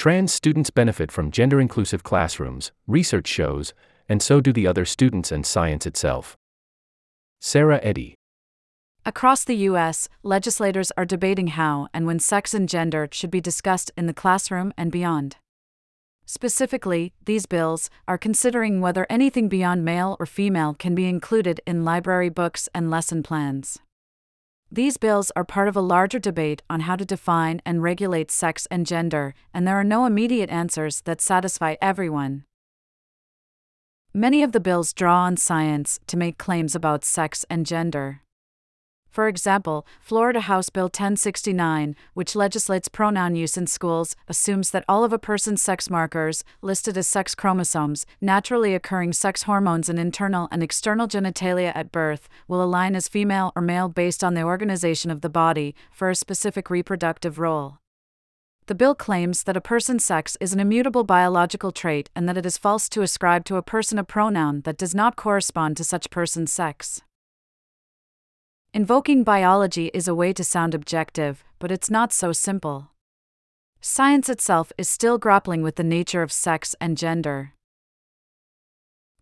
Trans students benefit from gender inclusive classrooms, research shows, and so do the other students and science itself. Sarah Eddy. Across the U.S., legislators are debating how and when sex and gender should be discussed in the classroom and beyond. Specifically, these bills are considering whether anything beyond male or female can be included in library books and lesson plans. These bills are part of a larger debate on how to define and regulate sex and gender, and there are no immediate answers that satisfy everyone. Many of the bills draw on science to make claims about sex and gender. For example, Florida House Bill 1069, which legislates pronoun use in schools, assumes that all of a person's sex markers, listed as sex chromosomes, naturally occurring sex hormones, and internal and external genitalia at birth, will align as female or male based on the organization of the body for a specific reproductive role. The bill claims that a person's sex is an immutable biological trait and that it is false to ascribe to a person a pronoun that does not correspond to such person's sex. Invoking biology is a way to sound objective, but it's not so simple. Science itself is still grappling with the nature of sex and gender.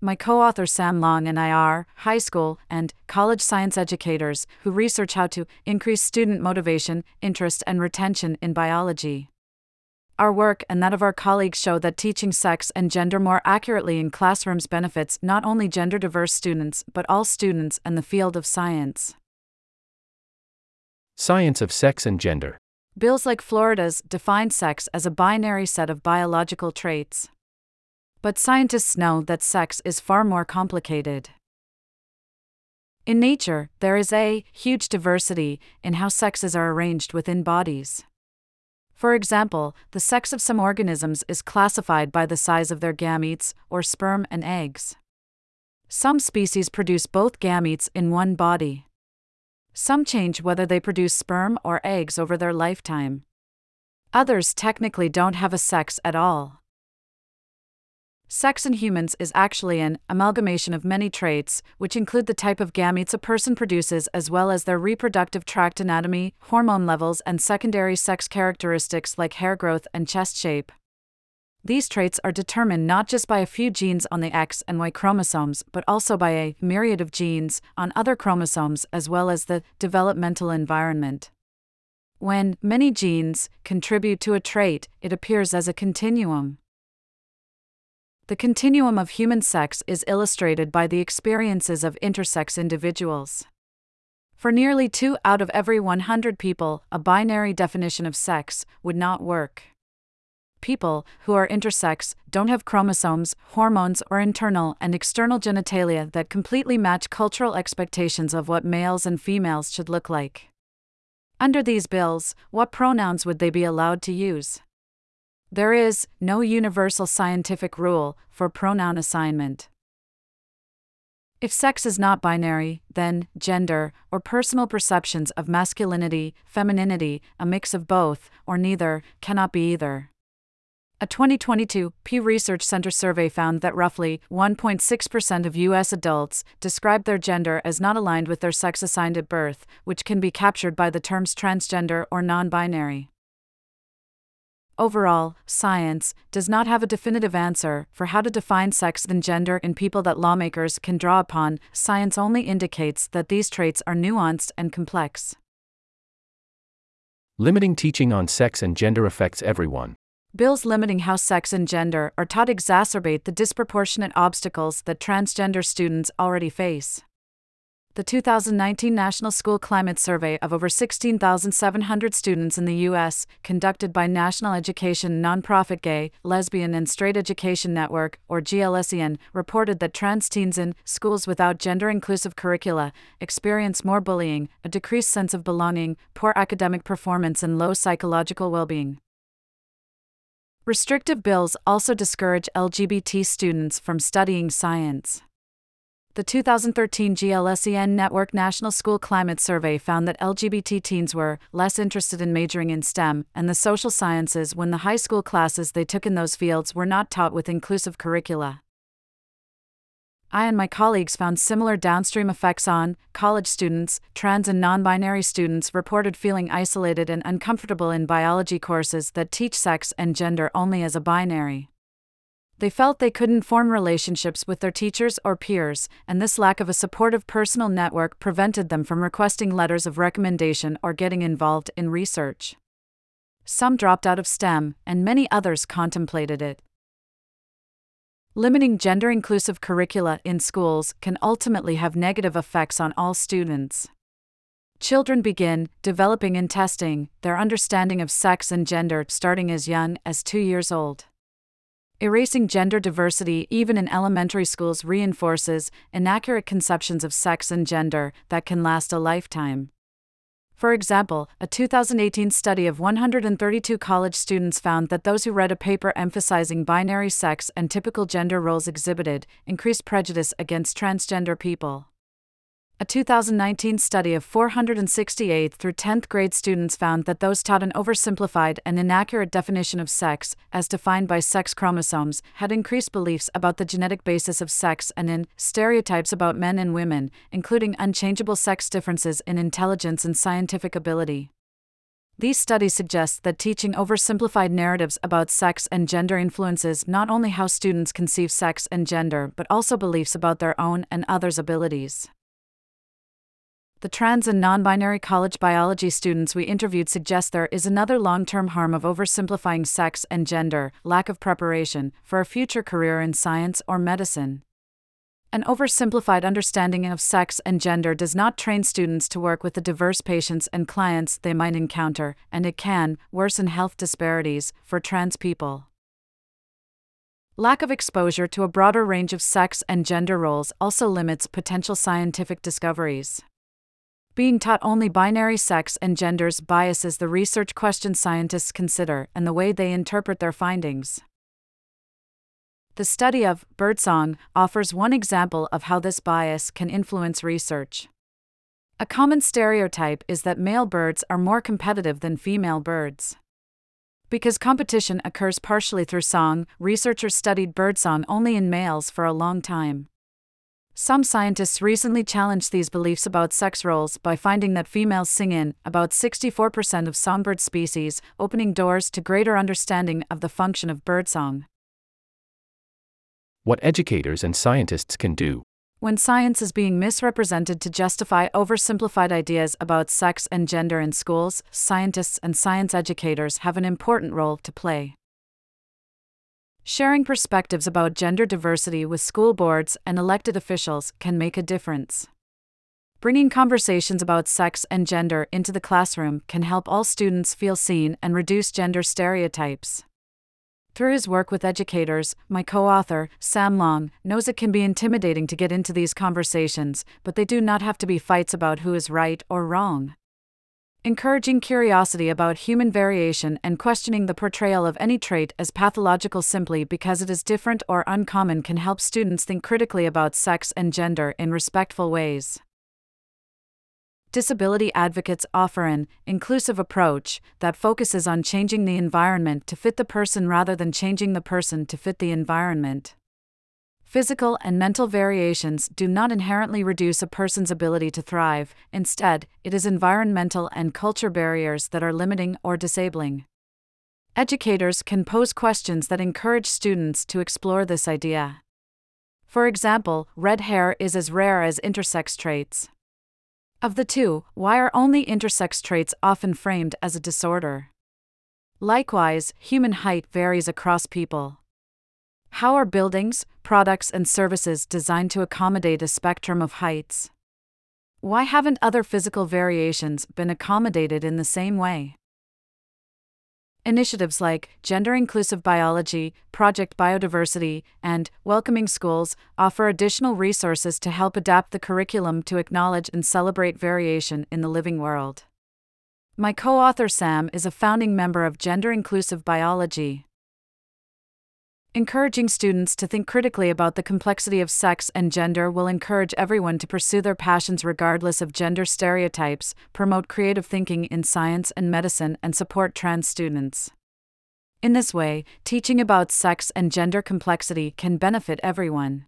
My co author Sam Long and I are high school and college science educators who research how to increase student motivation, interest, and retention in biology. Our work and that of our colleagues show that teaching sex and gender more accurately in classrooms benefits not only gender diverse students but all students and the field of science. Science of sex and gender. Bills like Florida's define sex as a binary set of biological traits. But scientists know that sex is far more complicated. In nature, there is a huge diversity in how sexes are arranged within bodies. For example, the sex of some organisms is classified by the size of their gametes, or sperm and eggs. Some species produce both gametes in one body. Some change whether they produce sperm or eggs over their lifetime. Others technically don't have a sex at all. Sex in humans is actually an amalgamation of many traits, which include the type of gametes a person produces as well as their reproductive tract anatomy, hormone levels, and secondary sex characteristics like hair growth and chest shape. These traits are determined not just by a few genes on the X and Y chromosomes, but also by a myriad of genes on other chromosomes as well as the developmental environment. When many genes contribute to a trait, it appears as a continuum. The continuum of human sex is illustrated by the experiences of intersex individuals. For nearly two out of every 100 people, a binary definition of sex would not work people who are intersex don't have chromosomes, hormones, or internal and external genitalia that completely match cultural expectations of what males and females should look like. Under these bills, what pronouns would they be allowed to use? There is no universal scientific rule for pronoun assignment. If sex is not binary, then gender, or personal perceptions of masculinity, femininity, a mix of both, or neither, cannot be either. A 2022 Pew Research Center survey found that roughly 1.6% of U.S. adults describe their gender as not aligned with their sex assigned at birth, which can be captured by the terms transgender or non binary. Overall, science does not have a definitive answer for how to define sex and gender in people that lawmakers can draw upon. Science only indicates that these traits are nuanced and complex. Limiting teaching on sex and gender affects everyone. Bills limiting how sex and gender are taught exacerbate the disproportionate obstacles that transgender students already face. The 2019 National School Climate Survey of over 16,700 students in the U.S., conducted by National Education nonprofit Gay, Lesbian, and Straight Education Network, or GLSEN, reported that trans teens in schools without gender inclusive curricula experience more bullying, a decreased sense of belonging, poor academic performance, and low psychological well being. Restrictive bills also discourage LGBT students from studying science. The 2013 GLSEN Network National School Climate Survey found that LGBT teens were less interested in majoring in STEM and the social sciences when the high school classes they took in those fields were not taught with inclusive curricula. I and my colleagues found similar downstream effects on college students, trans and non binary students reported feeling isolated and uncomfortable in biology courses that teach sex and gender only as a binary. They felt they couldn't form relationships with their teachers or peers, and this lack of a supportive personal network prevented them from requesting letters of recommendation or getting involved in research. Some dropped out of STEM, and many others contemplated it. Limiting gender inclusive curricula in schools can ultimately have negative effects on all students. Children begin developing and testing their understanding of sex and gender starting as young as two years old. Erasing gender diversity even in elementary schools reinforces inaccurate conceptions of sex and gender that can last a lifetime. For example, a 2018 study of 132 college students found that those who read a paper emphasizing binary sex and typical gender roles exhibited increased prejudice against transgender people. A 2019 study of 468 through 10th grade students found that those taught an oversimplified and inaccurate definition of sex, as defined by sex chromosomes, had increased beliefs about the genetic basis of sex and in stereotypes about men and women, including unchangeable sex differences in intelligence and scientific ability. These studies suggest that teaching oversimplified narratives about sex and gender influences not only how students conceive sex and gender but also beliefs about their own and others' abilities. The trans and non binary college biology students we interviewed suggest there is another long term harm of oversimplifying sex and gender, lack of preparation, for a future career in science or medicine. An oversimplified understanding of sex and gender does not train students to work with the diverse patients and clients they might encounter, and it can worsen health disparities for trans people. Lack of exposure to a broader range of sex and gender roles also limits potential scientific discoveries. Being taught only binary sex and genders biases the research questions scientists consider and the way they interpret their findings. The study of birdsong offers one example of how this bias can influence research. A common stereotype is that male birds are more competitive than female birds. Because competition occurs partially through song, researchers studied birdsong only in males for a long time. Some scientists recently challenged these beliefs about sex roles by finding that females sing in about 64% of songbird species, opening doors to greater understanding of the function of birdsong. What educators and scientists can do. When science is being misrepresented to justify oversimplified ideas about sex and gender in schools, scientists and science educators have an important role to play. Sharing perspectives about gender diversity with school boards and elected officials can make a difference. Bringing conversations about sex and gender into the classroom can help all students feel seen and reduce gender stereotypes. Through his work with educators, my co author, Sam Long, knows it can be intimidating to get into these conversations, but they do not have to be fights about who is right or wrong. Encouraging curiosity about human variation and questioning the portrayal of any trait as pathological simply because it is different or uncommon can help students think critically about sex and gender in respectful ways. Disability advocates offer an inclusive approach that focuses on changing the environment to fit the person rather than changing the person to fit the environment. Physical and mental variations do not inherently reduce a person's ability to thrive, instead, it is environmental and culture barriers that are limiting or disabling. Educators can pose questions that encourage students to explore this idea. For example, red hair is as rare as intersex traits. Of the two, why are only intersex traits often framed as a disorder? Likewise, human height varies across people. How are buildings, products, and services designed to accommodate a spectrum of heights? Why haven't other physical variations been accommodated in the same way? Initiatives like Gender Inclusive Biology, Project Biodiversify, and Welcoming Schools offer additional resources to help adapt the curriculum to acknowledge and celebrate variation in the living world. My co author Sam is a founding member of Gender Inclusive Biology. Encouraging students to think critically about the complexity of sex and gender will encourage everyone to pursue their passions regardless of gender stereotypes, promote creative thinking in science and medicine, and support trans students. In this way, teaching about sex and gender complexity can benefit everyone.